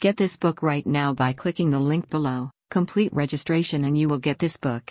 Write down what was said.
Get this book right now by clicking the link below. Complete registration and you will get this book.